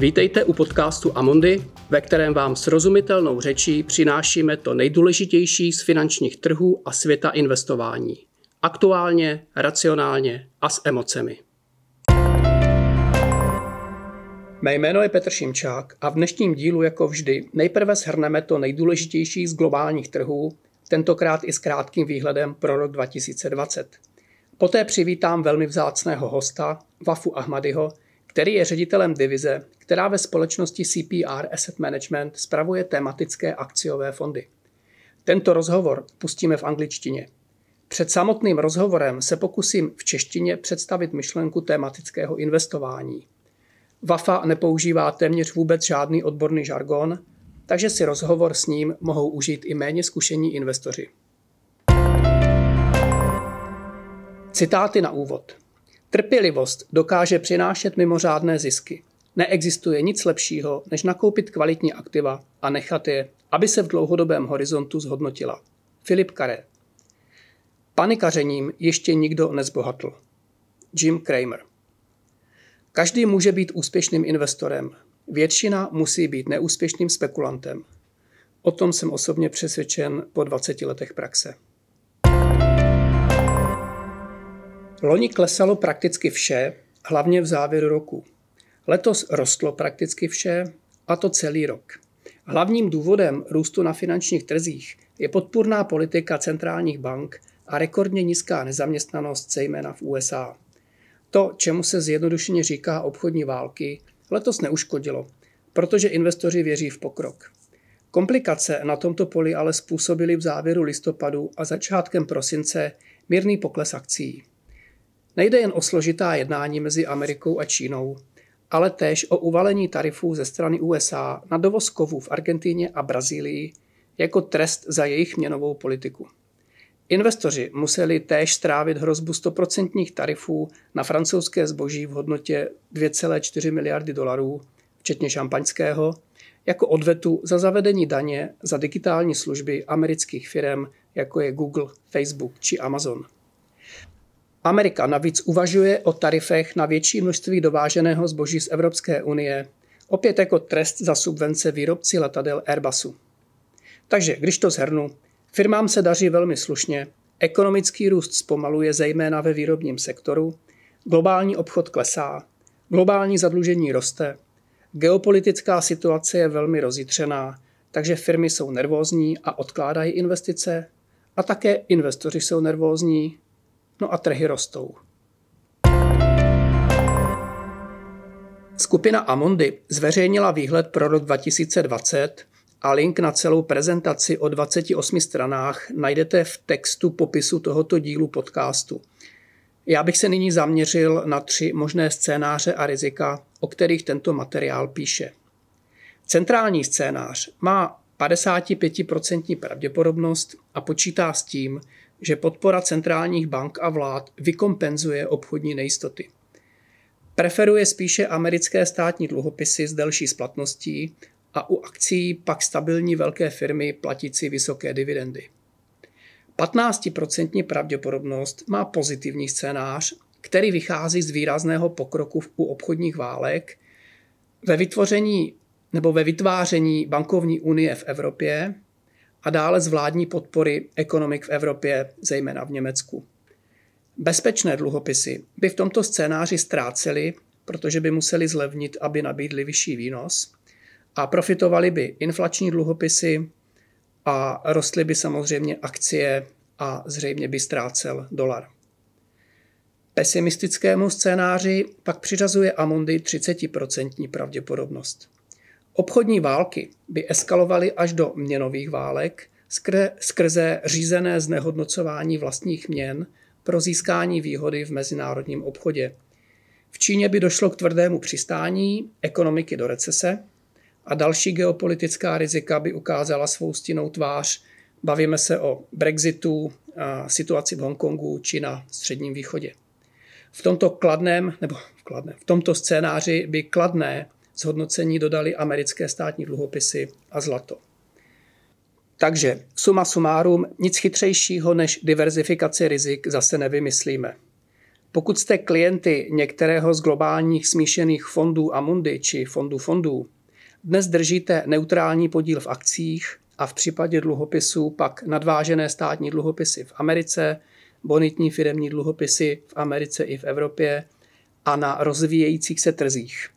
Vítejte u podcastu Amondy, ve kterém vám srozumitelnou řečí přinášíme to nejdůležitější z finančních trhů a světa investování. Aktuálně, racionálně a s emocemi. Mé jméno je Petr Šimčák a v dnešním dílu jako vždy nejprve shrneme to nejdůležitější z globálních trhů, tentokrát i s krátkým výhledem pro rok 2020. Poté přivítám velmi vzácného hosta, Wafu Ahmadiho, který je ředitelem divize, která ve společnosti CPR Asset Management spravuje tematické akciové fondy. Tento rozhovor pustíme v angličtině. Před samotným rozhovorem se pokusím v češtině představit myšlenku tematického investování. Wafa nepoužívá téměř vůbec žádný odborný žargon, takže si rozhovor s ním mohou užít i méně zkušení investoři. Citáty na úvod. Trpělivost dokáže přinášet mimořádné zisky. Neexistuje nic lepšího, než nakoupit kvalitní aktiva a nechat je, aby se v dlouhodobém horizontu zhodnotila. Filip Karé. Panikařením ještě nikdo nezbohatl. Jim Kramer. Každý může být úspěšným investorem. Většina musí být neúspěšným spekulantem. O tom jsem osobně přesvědčen po 20 letech praxe. Loni klesalo prakticky vše, hlavně v závěru roku. Letos rostlo prakticky vše, a to celý rok. Hlavním důvodem růstu na finančních trzích je podpůrná politika centrálních bank a rekordně nízká nezaměstnanost, zejména v USA. To, čemu se zjednodušeně říká obchodní války, letos neuškodilo, protože investoři věří v pokrok. Komplikace na tomto poli ale způsobily v závěru listopadu a začátkem prosince mírný pokles akcí. Nejde jen o složitá jednání mezi Amerikou a Čínou, ale též o uvalení tarifů ze strany USA na dovoz kovů v Argentíně a Brazílii jako trest za jejich měnovou politiku. Investoři museli též strávit hrozbu 100% tarifů na francouzské zboží v hodnotě 2,4 miliardy dolarů, včetně šampaňského, jako odvetu za zavedení daně za digitální služby amerických firm, jako je Google, Facebook či Amazon. Amerika navíc uvažuje o tarifech na větší množství dováženého zboží z Evropské unie, opět jako trest za subvence výrobci letadel Airbusu. Takže když to zhrnu, firmám se daří velmi slušně, ekonomický růst zpomaluje zejména ve výrobním sektoru, globální obchod klesá, globální zadlužení roste, geopolitická situace je velmi rozjitřená, takže firmy jsou nervózní a odkládají investice, a také investoři jsou nervózní no a trhy rostou. Skupina Amondy zveřejnila výhled pro rok 2020 a link na celou prezentaci o 28 stranách najdete v textu popisu tohoto dílu podcastu. Já bych se nyní zaměřil na tři možné scénáře a rizika, o kterých tento materiál píše. Centrální scénář má 55% pravděpodobnost a počítá s tím, že podpora centrálních bank a vlád vykompenzuje obchodní nejistoty. Preferuje spíše americké státní dluhopisy s delší splatností a u akcí pak stabilní velké firmy platící vysoké dividendy. 15% pravděpodobnost má pozitivní scénář, který vychází z výrazného pokroku u obchodních válek, ve vytvoření nebo ve vytváření bankovní unie v Evropě a dále z vládní podpory ekonomik v Evropě, zejména v Německu. Bezpečné dluhopisy by v tomto scénáři ztrácely, protože by museli zlevnit, aby nabídli vyšší výnos a profitovali by inflační dluhopisy a rostly by samozřejmě akcie a zřejmě by ztrácel dolar. Pesimistickému scénáři pak přiřazuje Amundi 30% pravděpodobnost. Obchodní války by eskalovaly až do měnových válek skrze řízené znehodnocování vlastních měn pro získání výhody v mezinárodním obchodě. V Číně by došlo k tvrdému přistání ekonomiky do recese a další geopolitická rizika by ukázala svou stinnou tvář. Bavíme se o Brexitu, situaci v Hongkongu či na Středním východě. V tomto kladném, nebo v, kladném, v tomto scénáři by kladné zhodnocení dodali americké státní dluhopisy a zlato. Takže suma sumárum, nic chytřejšího než diverzifikaci rizik zase nevymyslíme. Pokud jste klienty některého z globálních smíšených fondů Amundi či fondů fondů, dnes držíte neutrální podíl v akcích a v případě dluhopisů pak nadvážené státní dluhopisy v Americe, bonitní firemní dluhopisy v Americe i v Evropě a na rozvíjejících se trzích.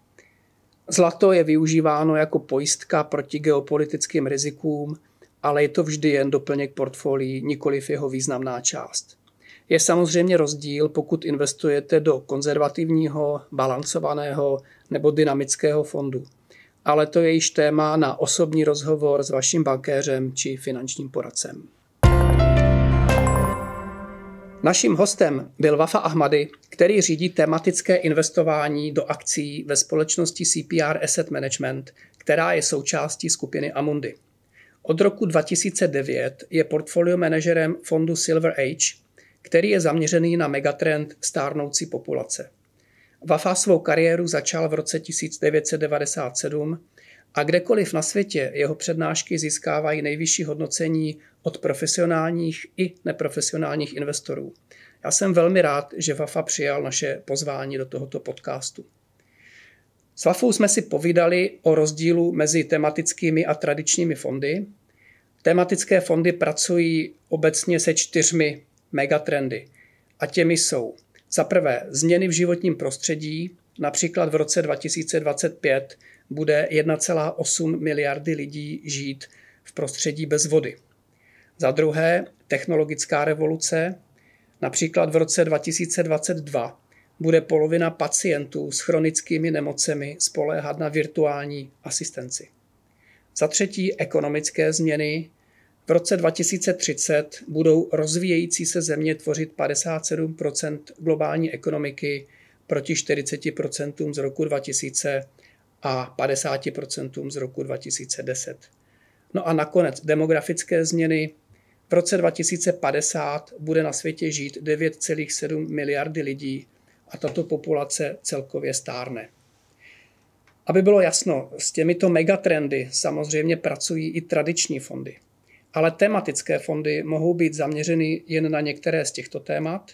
Zlato je využíváno jako pojistka proti geopolitickým rizikům, ale je to vždy jen doplněk portfolií, nikoliv jeho významná část. Je samozřejmě rozdíl, pokud investujete do konzervativního, balancovaného nebo dynamického fondu. Ale to je již téma na osobní rozhovor s vaším bankéřem či finančním poradcem. Naším hostem byl Wafa Ahmady, který řídí tematické investování do akcí ve společnosti CPR Asset Management, která je součástí skupiny Amundi. Od roku 2009 je portfolio manažerem fondu Silver Age, který je zaměřený na megatrend stárnoucí populace. Wafa svou kariéru začal v roce 1997 a kdekoliv na světě jeho přednášky získávají nejvyšší hodnocení od profesionálních i neprofesionálních investorů. Já jsem velmi rád, že Wafa přijal naše pozvání do tohoto podcastu. S Wafou jsme si povídali o rozdílu mezi tematickými a tradičními fondy. Tematické fondy pracují obecně se čtyřmi megatrendy. A těmi jsou za prvé změny v životním prostředí, například v roce 2025 bude 1,8 miliardy lidí žít v prostředí bez vody. Za druhé technologická revoluce, například v roce 2022 bude polovina pacientů s chronickými nemocemi spoléhat na virtuální asistenci. Za třetí ekonomické změny, v roce 2030 budou rozvíjející se země tvořit 57% globální ekonomiky proti 40% z roku 2000 a 50% z roku 2010. No a nakonec demografické změny. V roce 2050 bude na světě žít 9,7 miliardy lidí a tato populace celkově stárne. Aby bylo jasno, s těmito megatrendy samozřejmě pracují i tradiční fondy ale tematické fondy mohou být zaměřeny jen na některé z těchto témat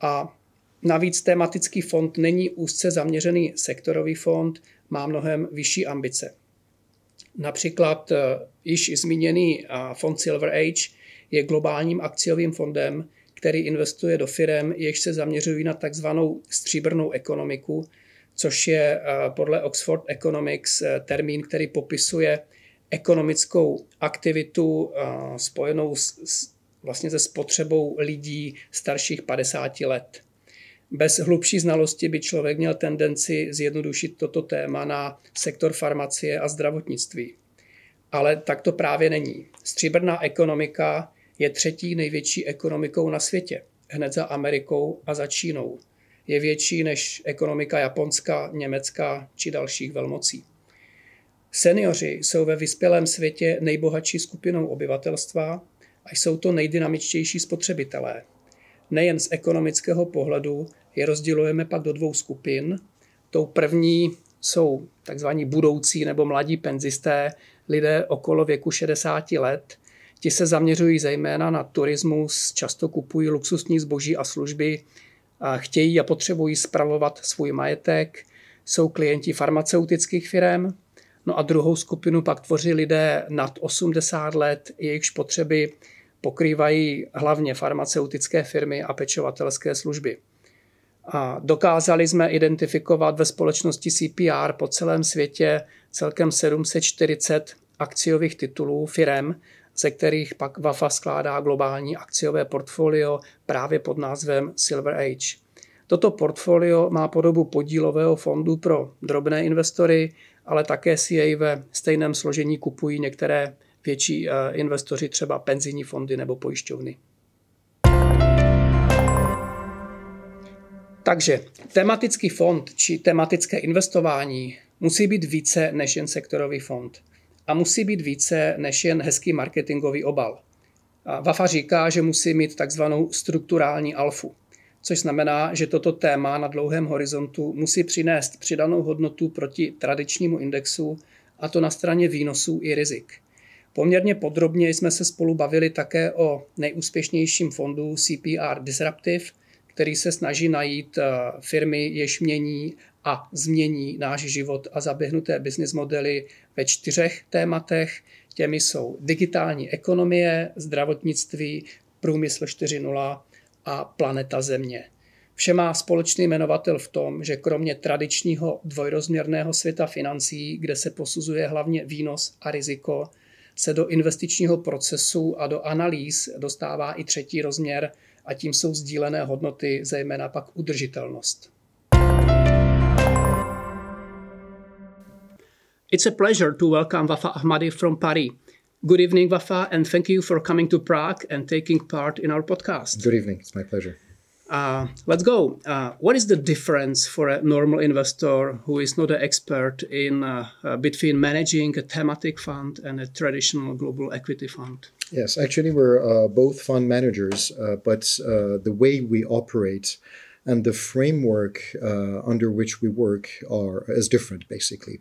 a navíc tematický fond není úzce zaměřený sektorový fond, má mnohem vyšší ambice. Například eh, již zmíněný eh, fond Silver Age je globálním akciovým fondem, který investuje do firm, jež se zaměřují na takzvanou stříbrnou ekonomiku, což je eh, podle Oxford Economics termín, který popisuje ekonomickou aktivitu spojenou s, vlastně se spotřebou lidí starších 50 let. Bez hlubší znalosti by člověk měl tendenci zjednodušit toto téma na sektor farmacie a zdravotnictví. Ale tak to právě není. Stříbrná ekonomika je třetí největší ekonomikou na světě, hned za Amerikou a za Čínou. Je větší než ekonomika Japonska, Německa či dalších velmocí. Seniori jsou ve vyspělém světě nejbohatší skupinou obyvatelstva a jsou to nejdynamičtější spotřebitelé. Nejen z ekonomického pohledu je rozdělujeme pak do dvou skupin. Tou první jsou tzv. budoucí nebo mladí penzisté, lidé okolo věku 60 let. Ti se zaměřují zejména na turismus, často kupují luxusní zboží a služby, a chtějí a potřebují spravovat svůj majetek, jsou klienti farmaceutických firm, No a druhou skupinu pak tvoří lidé nad 80 let, jejichž potřeby pokrývají hlavně farmaceutické firmy a pečovatelské služby. A dokázali jsme identifikovat ve společnosti CPR po celém světě celkem 740 akciových titulů firem, ze kterých pak Wafa skládá globální akciové portfolio právě pod názvem Silver Age. Toto portfolio má podobu podílového fondu pro drobné investory ale také si jej ve stejném složení kupují některé větší eh, investoři, třeba penzijní fondy nebo pojišťovny. Takže tematický fond či tematické investování musí být více než jen sektorový fond. A musí být více než jen hezký marketingový obal. Wafa říká, že musí mít takzvanou strukturální alfu což znamená, že toto téma na dlouhém horizontu musí přinést přidanou hodnotu proti tradičnímu indexu, a to na straně výnosů i rizik. Poměrně podrobně jsme se spolu bavili také o nejúspěšnějším fondu CPR Disruptive, který se snaží najít firmy, jež mění a změní náš život a zaběhnuté business modely ve čtyřech tématech. Těmi jsou digitální ekonomie, zdravotnictví, průmysl 4.0 a planeta Země. Vše má společný jmenovatel v tom, že kromě tradičního dvojrozměrného světa financí, kde se posuzuje hlavně výnos a riziko, se do investičního procesu a do analýz dostává i třetí rozměr a tím jsou sdílené hodnoty, zejména pak udržitelnost. It's a pleasure to welcome Wafa Ahmadi from Paris. Good evening, Wafa, and thank you for coming to Prague and taking part in our podcast. Good evening. It's my pleasure. Uh, let's go. Uh, what is the difference for a normal investor who is not an expert in uh, uh between managing a thematic fund and a traditional global equity fund? Yes, actually, we're uh, both fund managers, uh, but the way we operate and the framework under which we work are is different. Basically,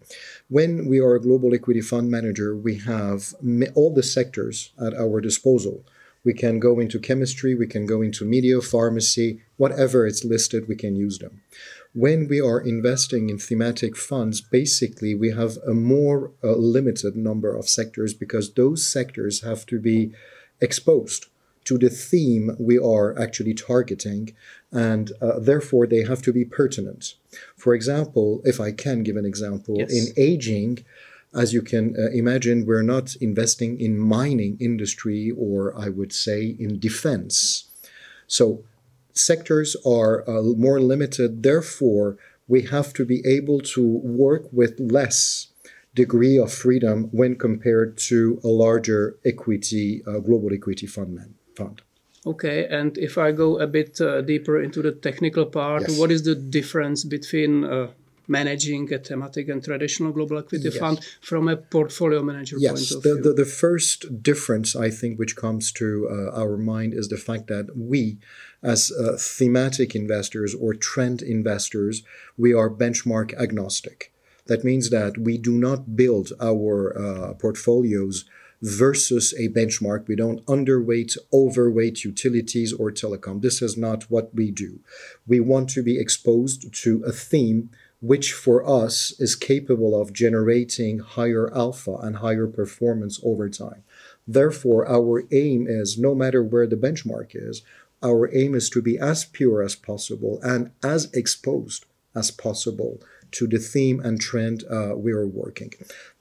when we are a global equity fund manager, we have all the sectors at our disposal we can go into chemistry, we can go into media, pharmacy, whatever it's listed, we can use them. When we are investing in thematic funds, basically we have a more uh, limited number of sectors because those sectors have to be exposed to the theme we are actually targeting, and uh, therefore they have to be pertinent. For example, if I can give an example, yes. in aging, as you can uh, imagine, we're not investing in mining industry or I would say in defense. So sectors are uh, more limited. Therefore, we have to be able to work with less degree of freedom when compared to a larger equity, uh, global equity fund. Man, fund. Okay, and if I go a bit uh, deeper into the technical part, yes. what is the difference between uh, managing a thematic and traditional global equity yes. fund from a portfolio manager yes. point of the, view? The, the first difference, I think, which comes to uh, our mind is the fact that we, as uh, thematic investors or trend investors, we are benchmark agnostic. That means that we do not build our uh, portfolios versus a benchmark. We don't underweight, overweight utilities or telecom. This is not what we do. We want to be exposed to a theme which for us is capable of generating higher alpha and higher performance over time. Therefore, our aim is no matter where the benchmark is, our aim is to be as pure as possible and as exposed as possible to the theme and trend uh, we are working.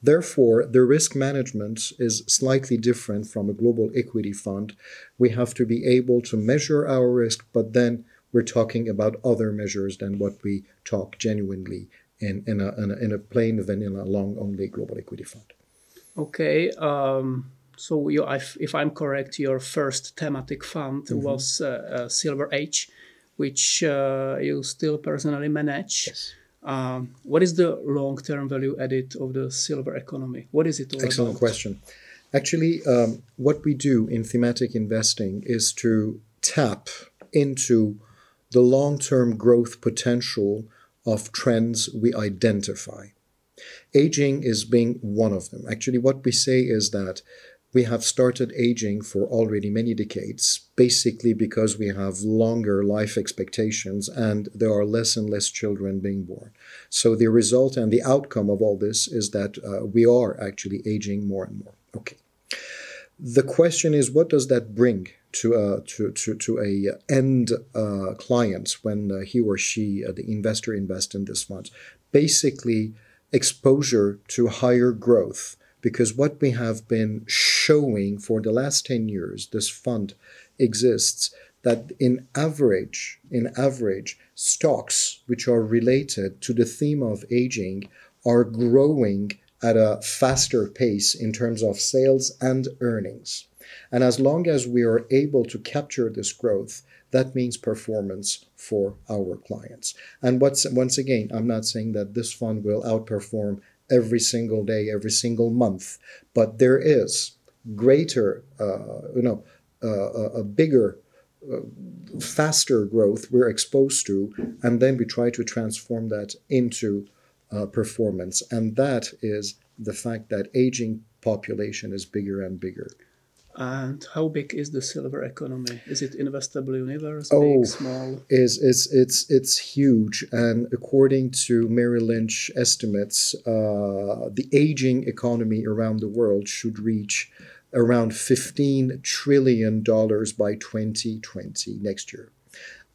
Therefore, the risk management is slightly different from a global equity fund. We have to be able to measure our risk, but then we're talking about other measures than what we talk genuinely in, in, a, in, a, in a plain vanilla long only global equity fund. Okay. Um, so you, if I'm correct, your first thematic fund mm-hmm. was uh, uh, Silver Age, which uh, you still personally manage. Yes. Um, what is the long-term value added of the silver economy? What is it all Excellent about? question. Actually, um, what we do in thematic investing is to tap into the long term growth potential of trends we identify. Aging is being one of them. Actually, what we say is that we have started aging for already many decades, basically because we have longer life expectations and there are less and less children being born. So, the result and the outcome of all this is that uh, we are actually aging more and more. Okay. The question is, what does that bring to a to to, to a end uh, client when uh, he or she, uh, the investor, invest in this fund? Basically, exposure to higher growth. Because what we have been showing for the last 10 years, this fund exists, that in average, in average, stocks which are related to the theme of aging are growing at a faster pace in terms of sales and earnings. And as long as we are able to capture this growth, that means performance for our clients. And what's, once again, I'm not saying that this fund will outperform every single day, every single month, but there is greater, uh, you know, uh, a bigger, uh, faster growth we're exposed to, and then we try to transform that into uh, performance. And that is the fact that aging population is bigger and bigger. And how big is the silver economy? Is it investable universe, Oh, big, small? is it's it's it's huge and according to Merrill Lynch estimates uh, the aging economy around the world should reach around 15 trillion dollars by 2020 next year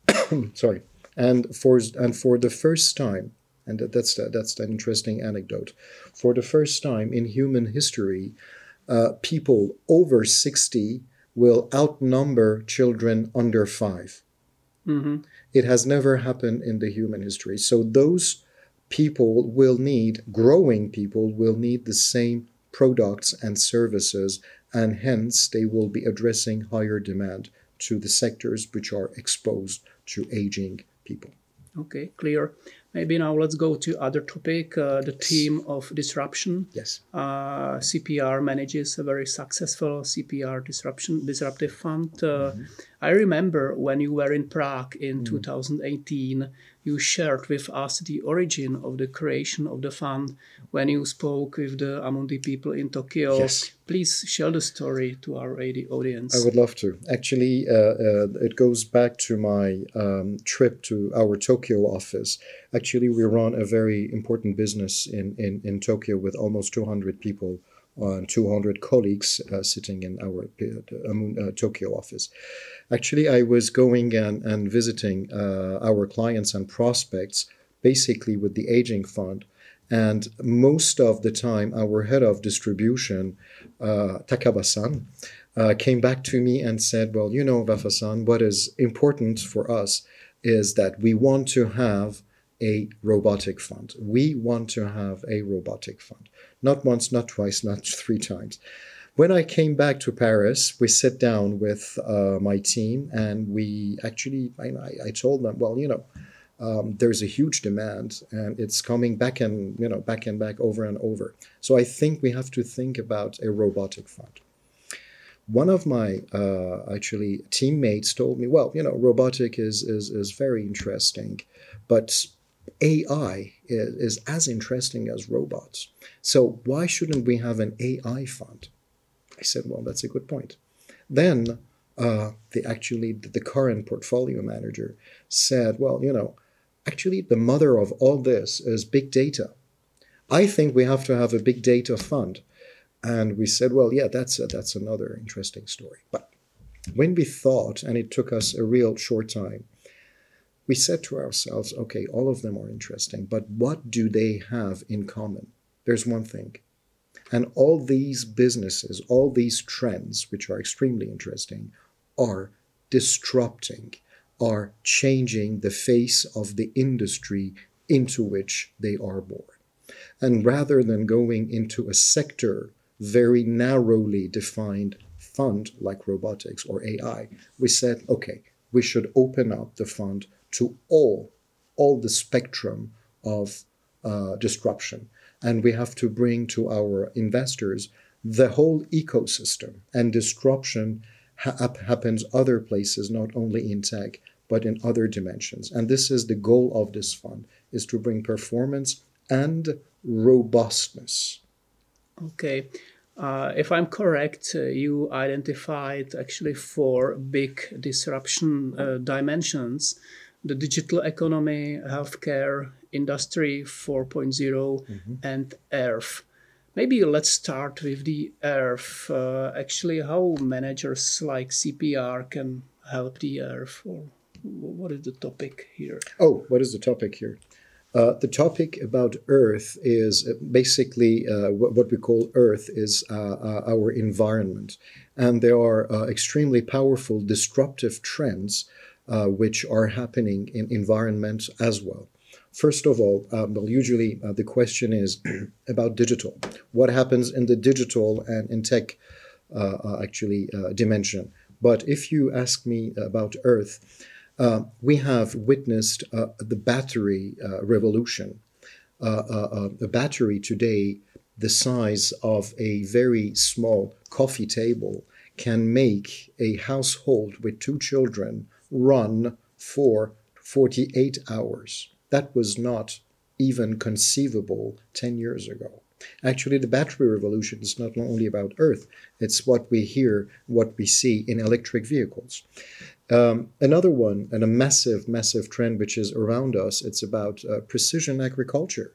sorry and for and for the first time and that- that's that's an interesting anecdote for the first time in human history uh, people over 60 will outnumber children under 5 hmm it has never happened in the human history. So those people will need, growing people will need the same products and services, and hence they will be addressing higher demand to the sectors which are exposed to aging people. Okay, clear. Maybe now let's go to other topic, uh, the theme of disruption. Yes. Uh, CPR manages a very successful CPR disruption disruptive fund. Uh, I remember when you were in Prague in 2018, you shared with us the origin of the creation of the fund when you spoke with the Amundi people in Tokyo. Yes. Please share the story to our audience. I would love to. Actually, uh, uh, it goes back to my um, trip to our Tokyo office. Actually, we run a very important business in, in, in Tokyo with almost 200 people and 200 colleagues uh, sitting in our uh, uh, Tokyo office. Actually, I was going and, and visiting our clients and prospects basically with the aging fund. And most of the time, our head of distribution, uh, Takaba-san, uh, came back to me and said, "Well, you know, Vafa-san, what is important for us is that we want to have a robotic fund. We want to have a robotic fund. Not once, not twice, not three times." When I came back to Paris, we sat down with uh, my team and we actually, I, I- told them, well, you know, um, there's a huge demand and it's coming back and you know back and back over and over so i think we have to think about a robotic fund one of my uh, actually teammates told me well you know robotic is is, is very interesting but ai is, is as interesting as robots so why shouldn't we have an ai fund i said well that's a good point then uh, the actually the current portfolio manager said well you know actually the mother of all this is big data. I think we have to have a big data fund. And we said, well, yeah, that's a, that's another interesting story. But when we thought, and it took us a real short time, we said to ourselves, okay, all of them are interesting, but what do they have in common? There's one thing. And all these businesses, all these trends, which are extremely interesting, are disrupting are changing the face of the industry into which they are born. And rather than going into a sector very narrowly defined fund like robotics or AI, we said, okay, we should open up the fund to all, all the spectrum of uh, disruption. And we have to bring to our investors the whole ecosystem. And disruption ha- happens other places, not only in tech, but in other dimensions. And this is the goal of this fund, is to bring performance and robustness. Okay. Uh, if I'm correct, uh, you identified actually four big disruption uh, dimensions the digital economy, healthcare, industry 4.0, and Earth. Maybe let's start with the Earth. Uh, actually, how managers like CPR can help the Earth, or what is the topic here? Oh, what is the topic here? Uh, the topic about Earth is uh, basically uh, what, what we call Earth is uh, uh, our environment. And there are uh, extremely powerful disruptive trends uh, which are happening in environments as well. First of all, um, well, usually uh, the question is about digital. What happens in the digital and in tech uh, uh, actually uh, dimension? But if you ask me about Earth, we have witnessed the battery revolution. A battery today, the size of a very small coffee table, can make a household with two children run for 48 hours. That was not even conceivable 10 years ago. Actually, the battery revolution is not only about Earth, it's what we hear, what we see in electric vehicles. Um, another one, and a massive, massive trend which is around us, it's about uh, precision agriculture.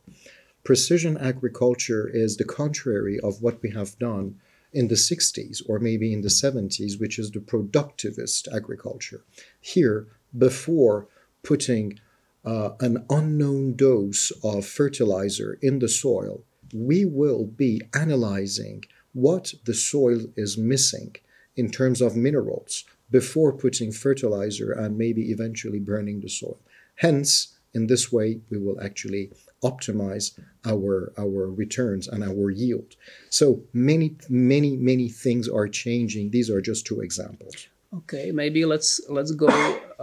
Precision agriculture is the contrary of what we have done in the 60s or maybe in the 70s, which is the productivist agriculture. Here, before putting uh, an unknown dose of fertilizer in the soil, we will be analyzing what the soil is missing in terms of minerals before putting fertilizer and maybe eventually burning the soil. Hence, in this way, we will actually optimize our our returns and our yield. So many, many, many things are changing. These are just two examples. Okay, maybe let's let's go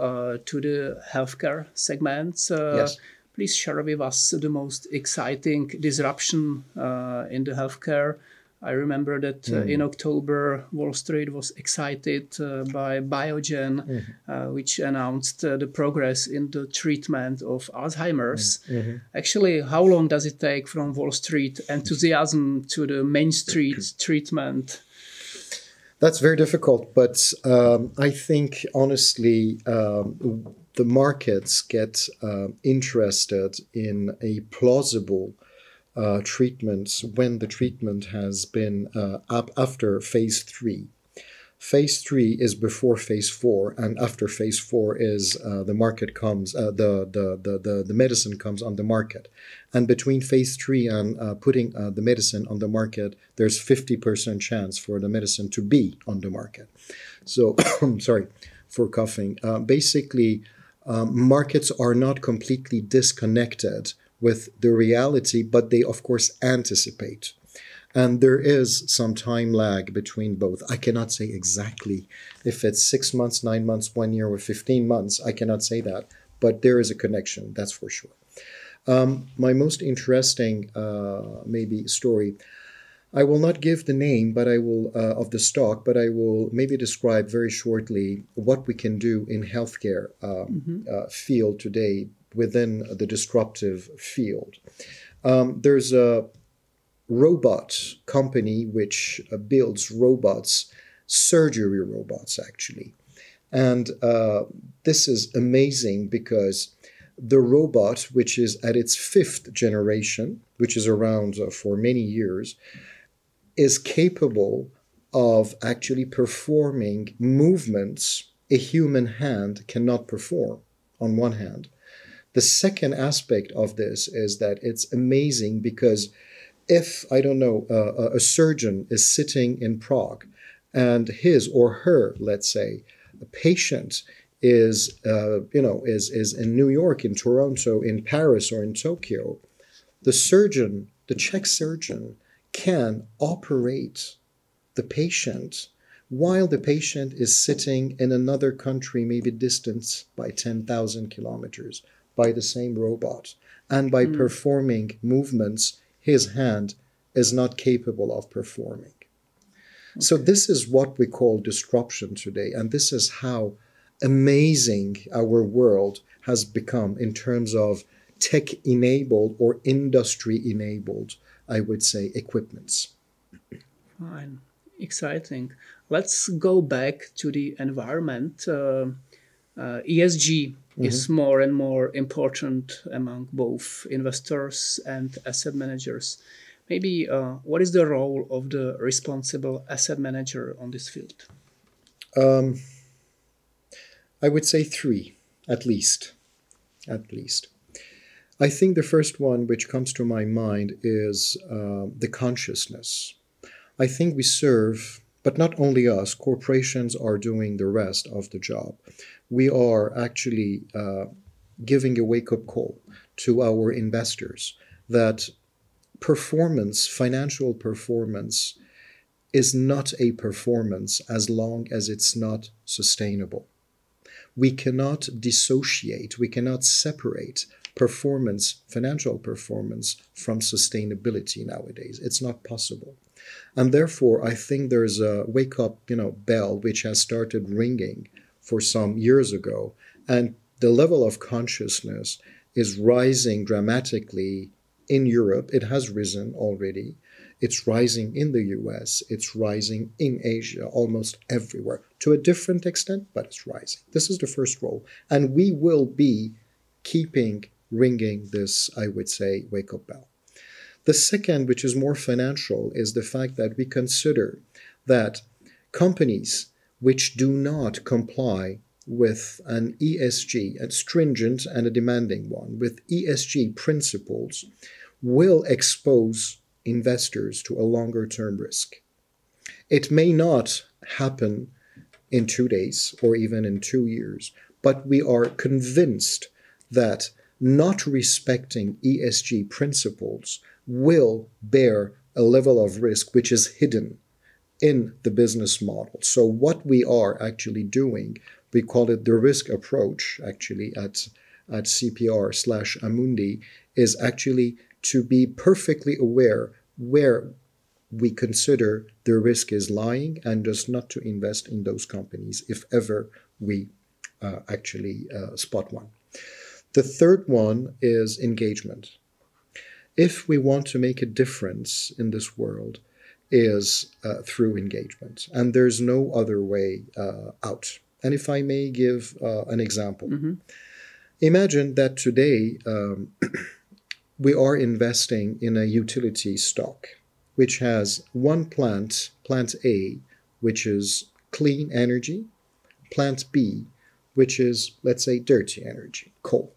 uh, to the healthcare segment. Uh, yes. Please share with us the most exciting disruption uh, in the healthcare I remember that mm. in October, Wall Street was excited uh, by Biogen, mm. uh, which announced the progress in the treatment of Alzheimer's. Mm. Mm-hmm. Actually, how long does it take from Wall Street enthusiasm to the Main Street treatment? That's very difficult, but um, I think honestly, um, the markets get uh, interested in a plausible uh, treatments when the treatment has been uh, up after phase three. Phase three is before phase four, and after phase four is uh, the market comes, uh, the, the, the, the, the medicine comes on the market. And between phase three and uh, putting uh, the medicine on the market, there's 50% chance for the medicine to be on the market. So, sorry for coughing. basically, um, markets are not completely disconnected with the reality, but they, of course, anticipate. And there is some time lag between both. I cannot say exactly if it's six months, nine months, one year, or 15 months. I cannot say that, but there is a connection, that's for sure. Um, my most interesting, uh, maybe, story. I will not give the name, but I will uh, of the stock, but I will maybe describe very shortly what we can do in healthcare uh, mm-hmm. uh, field today within the disruptive field. Um, there's a robot company which uh, builds robots, surgery robots actually. And uh, this is amazing because the robot, which is at its fifth generation, which is around uh, for many years, is capable of actually performing movements a human hand cannot perform, on one hand. The second aspect of this is that it's amazing because if, I don't know, a surgeon is sitting in Prague and his or her, let's say, a patient is, uh, you know, is, is in New York, in Toronto, in Paris, or in Tokyo, the surgeon, the Czech surgeon, can operate the patient while the patient is sitting in another country, maybe distant by 10,000 kilometers by the same robot and by mm. performing movements his hand is not capable of performing. Okay. So, this is what we call disruption today, and this is how amazing our world has become in terms of tech enabled or industry enabled, I would say, equipments. Fine, exciting. Let's go back to the environment. Uh, uh, ESG mm-hmm. is more and more important among both investors and asset managers. Maybe uh, what is the role of the responsible asset manager on this field? Um, I would say three, at least. At least. I think the first one which comes to my mind is uh, the consciousness. I think we serve, but not only us, corporations are doing the rest of the job we are actually uh, giving a wake up call to our investors that performance, financial performance, is not a performance as long as it's not sustainable. We cannot dissociate, we cannot separate performance, financial performance, from sustainability nowadays. It's not possible. And therefore, I think there's a wake up, you know, bell which has started ringing for some years ago. And the level of consciousness is rising dramatically in Europe. It has risen already. It's rising in the US, it's rising in Asia, almost everywhere, to a different extent, but it's rising. This is the first role. And we will be keeping ringing this, I would say, wake up bell. The second, which is more financial, is the fact that we consider that companies which do not comply with an ESG, a stringent and a demanding one, with ESG principles, will expose investors to a longer term risk. It may not happen in two days or even in two years, but we are convinced that not respecting ESG principles will bear a level of risk which is hidden in the business model. So, what we are actually doing, we call it the risk approach actually at, at CPR slash Amundi, is actually to be perfectly aware where we consider the risk is lying and just not to invest in those companies if ever we uh, actually uh, spot one. The third one is engagement. If we want to make a difference in this world, is uh, through engagement, and there's no other way uh, out. And if I may give uh, an example, mm-hmm. imagine that today um, we are investing in a utility stock which has one plant, plant A, which is clean energy, plant B, which is, let's say, dirty energy, coal.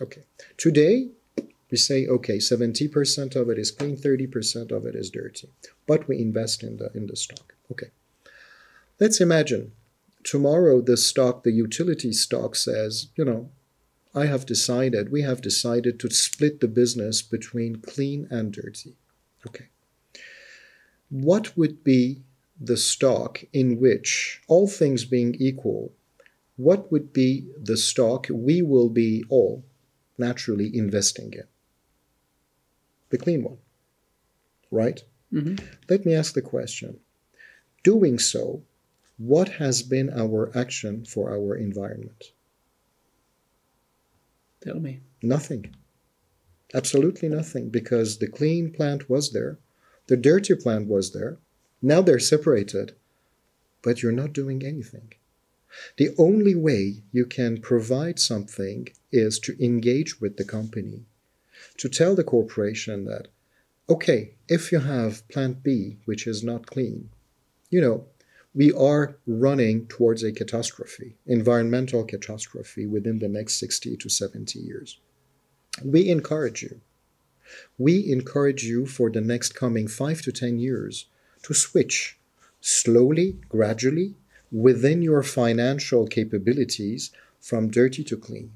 Okay. Today, we say, okay, 70% of it is clean, 30% of it is dirty, but we invest in the, in the stock. Okay. Let's imagine tomorrow the stock, the utility stock says, you know, I have decided, we have decided to split the business between clean and dirty. Okay. What would be the stock in which, all things being equal, what would be the stock we will be all naturally investing in? The clean one, right? Mm-hmm. Let me ask the question Doing so, what has been our action for our environment? Tell me. Nothing. Absolutely nothing, because the clean plant was there, the dirty plant was there. Now they're separated, but you're not doing anything. The only way you can provide something is to engage with the company, to tell the corporation that, okay, if you have plant B, which is not clean, you know, we are running towards a catastrophe, environmental catastrophe within the next 60 to 70 years. We encourage you. We encourage you for the next coming 5 to 10 years to switch slowly, gradually, within your financial capabilities from dirty to clean.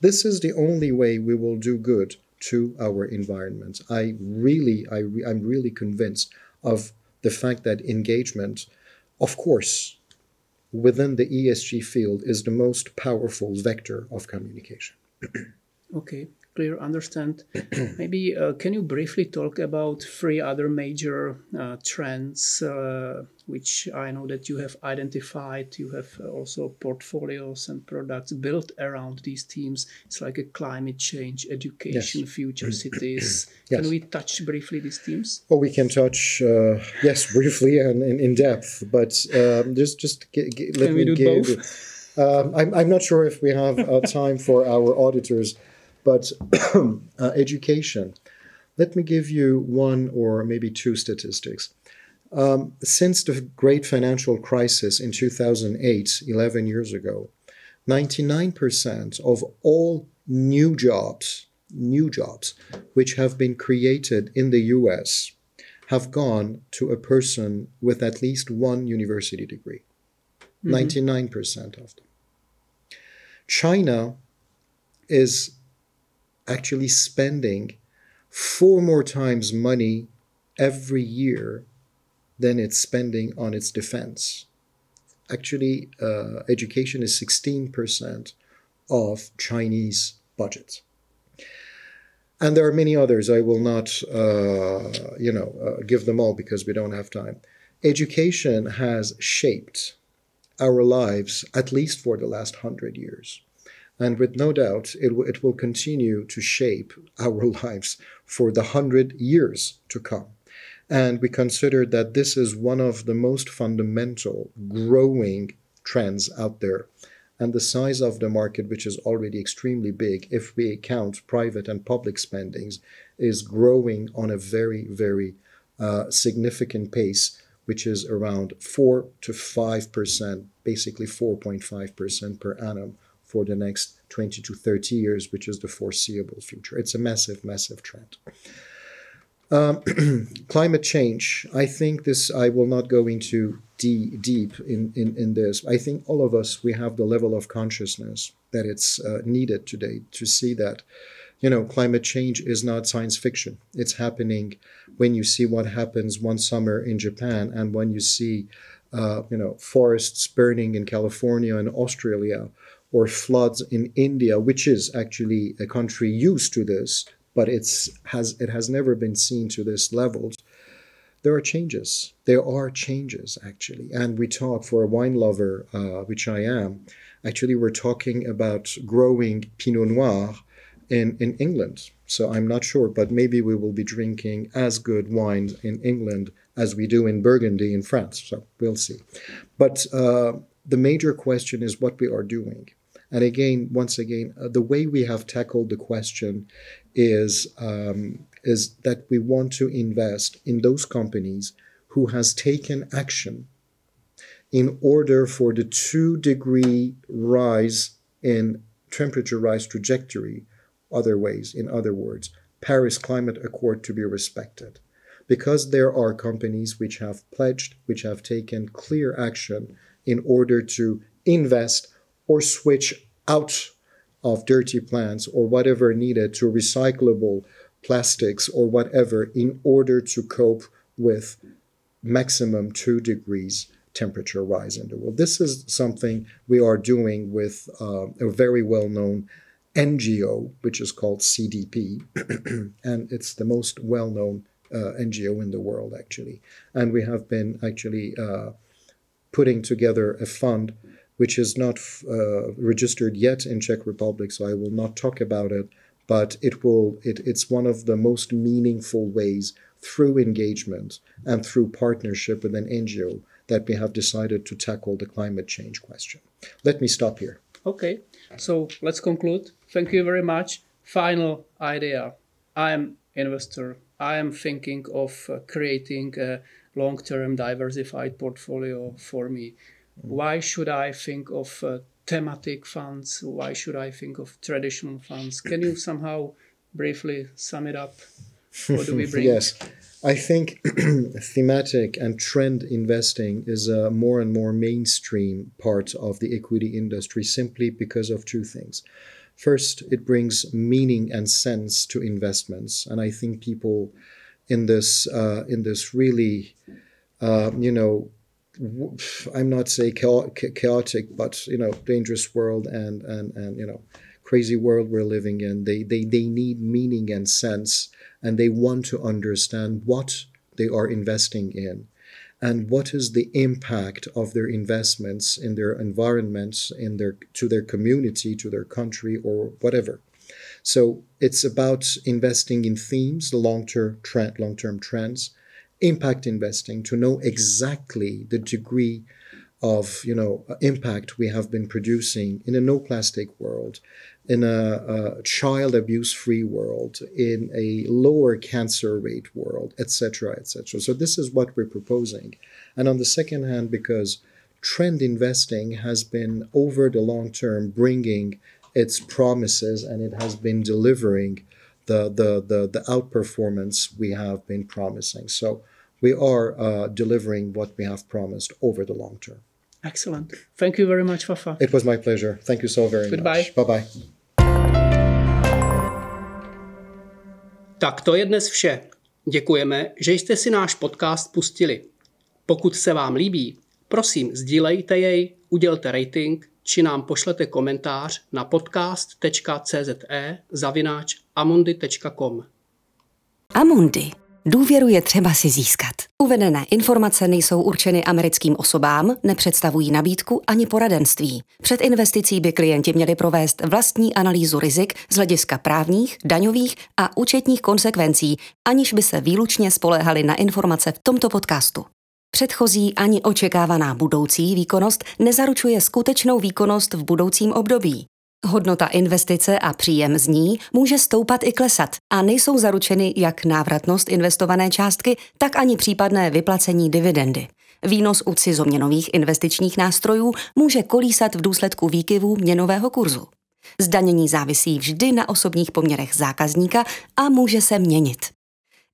This is the only way we will do good to our environment. I really, I re- I'm really convinced of the fact that engagement of course, within the ESG field is the most powerful vector of communication. okay clear, understand. Maybe uh, can you briefly talk about three other major uh, trends uh, which I know that you have identified? You have uh, also portfolios and products built around these themes. It's like a climate change, education, yes. future cities. yes. Can we touch briefly these themes? Well, we can touch, uh, yes, briefly and in, depth, but um, just just let can me give. Um, I'm, I'm not sure if we have uh, time for our auditors but uh, education, let me give you one or maybe two statistics. Um, since the great financial crisis in 2008, 11 years ago, 99% of all new jobs, new jobs, which have been created in the US have gone to a person with at least one university degree. Mm-hmm. 99% of them. China is actually spending four more times money every year than it's spending on its defense. Actually, uh, education is 16% of Chinese budget. And there are many others. I will not, uh, you know, uh, give them all because we don't have time. Education has shaped our lives at least for the last hundred years. And with no doubt, it, w- it will continue to shape our lives for the hundred years to come. And we consider that this is one of the most fundamental growing trends out there. And the size of the market, which is already extremely big, if we count private and public spendings, is growing on a very, very uh, significant pace, which is around 4 to 5%, basically 4.5% per annum for the next 20 to 30 years, which is the foreseeable future. It's a massive, massive trend. Um, climate change. I think this, I will not go into deep, deep in, in, in this. I think all of us, we have the level of consciousness that it's uh, needed today to see that, you know, climate change is not science fiction. It's happening when you see what happens one summer in Japan and when you see, uh, you know, forests burning in California and Australia or floods in India, which is actually a country used to this but it's has it has never been seen to this levels. There are changes. There are changes actually, and we talk for a wine lover, uh, which I am. Actually, we're talking about growing Pinot Noir in in England. So I'm not sure, but maybe we will be drinking as good wines in England as we do in Burgundy in France. So we'll see. But uh, the major question is what we are doing. And again, once again, uh, the way we have tackled the question is um, is that we want to invest in those companies who has taken action in order for the two degree rise in temperature rise trajectory other ways. In other words paris climate accord to be respected. Because there are companies which have pledged which have taken clear action in order to invest or switch out of dirty plants or whatever needed to recyclable plastics or whatever in order to cope with maximum two degrees temperature rise in the world. This is something we are doing with uh, a very well known NGO, which is called CDP, and it's the most well known uh, NGO in the world, actually. And we have been actually uh, putting together a fund which is not uh, registered yet in Czech Republic, so I will not talk about it. But it will. It, it's one of the most meaningful ways through engagement and through partnership with an NGO that we have decided to tackle the climate change question. Let me stop here. Okay, so let's conclude. Thank you very much. Final idea. I am investor. I am thinking of uh, creating a long-term diversified portfolio for me. Why should I think of uh, thematic funds? Why should I think of traditional funds? Can you somehow briefly sum it up? What do we bring? yes. I think thematic and trend investing is a more and more mainstream part of the equity industry simply because of two things. First, it brings meaning and sense to investments, and I think people in this uh, in this really, uh, you know, I'm not say chaotic, but you know, dangerous world and and and you know, crazy world we're living in. They they they need meaning and sense, and they want to understand what they are investing in, and what is the impact of their investments in their environments, in their to their community, to their country, or whatever. So it's about investing in themes, the long term trend, long term trends impact investing to know exactly the degree of you know impact we have been producing in a no plastic world in a, a child abuse free world in a lower cancer rate world etc etc so this is what we're proposing. And on the second hand because trend investing has been over the long term bringing its promises and it has been delivering the, the, the, the outperformance we have been promising. So we are uh, delivering what we have promised over the long term. Excellent. Thank you very much, Fafa. It was my pleasure. Thank you so very Goodbye. much. Bye bye. Tak to je dnes vše. Děkujeme, že jste si náš podcast pustili. Pokud se vám líbí, prosím sdílejte jej, udělte rating či nám pošlete komentář na podcast.cze zavináč amundi.com. Amundi Důvěru je třeba si získat. Uvedené informace nejsou určeny americkým osobám, nepředstavují nabídku ani poradenství. Před investicí by klienti měli provést vlastní analýzu rizik z hlediska právních, daňových a účetních konsekvencí, aniž by se výlučně spoléhali na informace v tomto podcastu. Předchozí ani očekávaná budoucí výkonnost nezaručuje skutečnou výkonnost v budoucím období. Hodnota investice a příjem z ní může stoupat i klesat a nejsou zaručeny jak návratnost investované částky, tak ani případné vyplacení dividendy. Výnos u cizoměnových investičních nástrojů může kolísat v důsledku výkyvů měnového kurzu. Zdanění závisí vždy na osobních poměrech zákazníka a může se měnit.